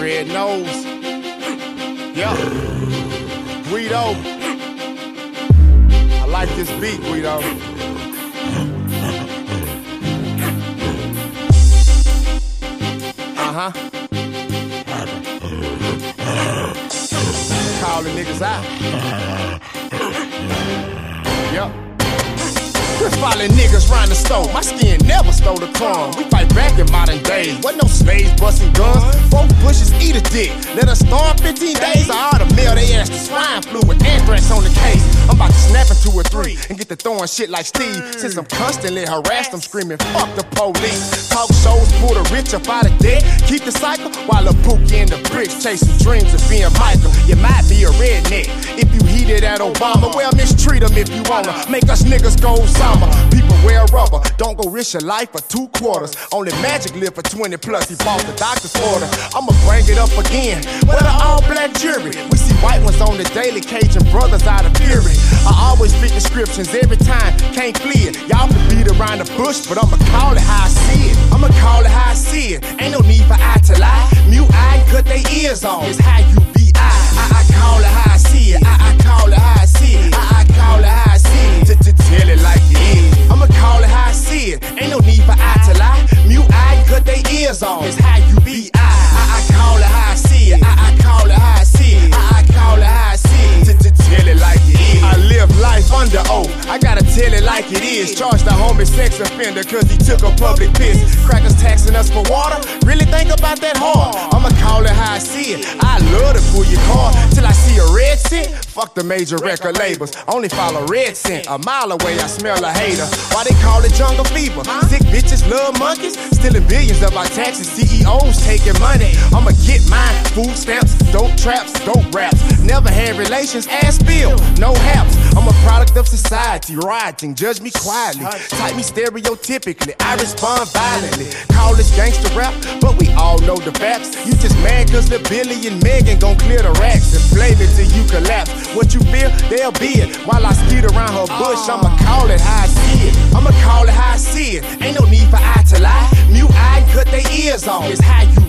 RedNoze. Yeah. Guido. I like this beat, Guido. Uh huh. Calling niggas out. Yep. Quit following niggas round the store. My skin never stole a crumb. We fight back in modern days. Wasn't no slaves busting guns. Bushes eat a dick. Let us starve 15 days. I ought to mail they ass to swine throwing shit like Steve. Mm. Since I'm constantly harassed, I'm screaming, fuck the police. Talk shows pull the rich up out of debt. Keep the cycle while a pookie in the bricks chasing dreams of being Michael. You might be a redneck if you heated at Obama. Well, mistreat them if you wanna. Make us niggas go summer. People wear rubber. Don't go risk your life for two quarters. Only magic live for 20 plus. He bought the doctor's order. I'ma bring it up again. With an all black jury. On the daily, caging brothers out of fury. I always fit descriptions every time, can't flee it. Y'all can beat around the bush, but I'ma call it how I see it. I'ma call it how I see it. Ain't no need for eye to lie. Mute and cut their ears off. It's how you be I. I, I call it how I see it. I, I call it how I see it. I, I call it how I see it. To tell it like it is. I'ma call it how I see it. Ain't no need for eye to lie. Mute and cut their ears off. It's like it is. Charge the homie sex offender cause he took a public piss. Crackers taxing us for water. Really think about that hard. I'ma call it how I see it. I love to pull your car till I see a red cent. Fuck the major record labels. Only follow red scent. A mile away, I smell a hater. Why they call it jungle fever? Sick bitches love monkeys. Stealing billions of our taxes. CEOs taking money. I'ma get mine. Food stamps, dope traps, dope raps. Never had relations. Ass bill, no society. Rioting, judge me quietly. Type me stereotypically. I respond violently. Call this gangster rap, but we all know the facts. You just mad cause the Billy and Megan gon' clear the racks and blame it till you collapse. What you feel, they'll be it. While I skeet around her bush, I'ma call it how I see it. I'ma call it how I see it. Ain't no need for eye to lie. Mute eye and cut their ears off. It's how you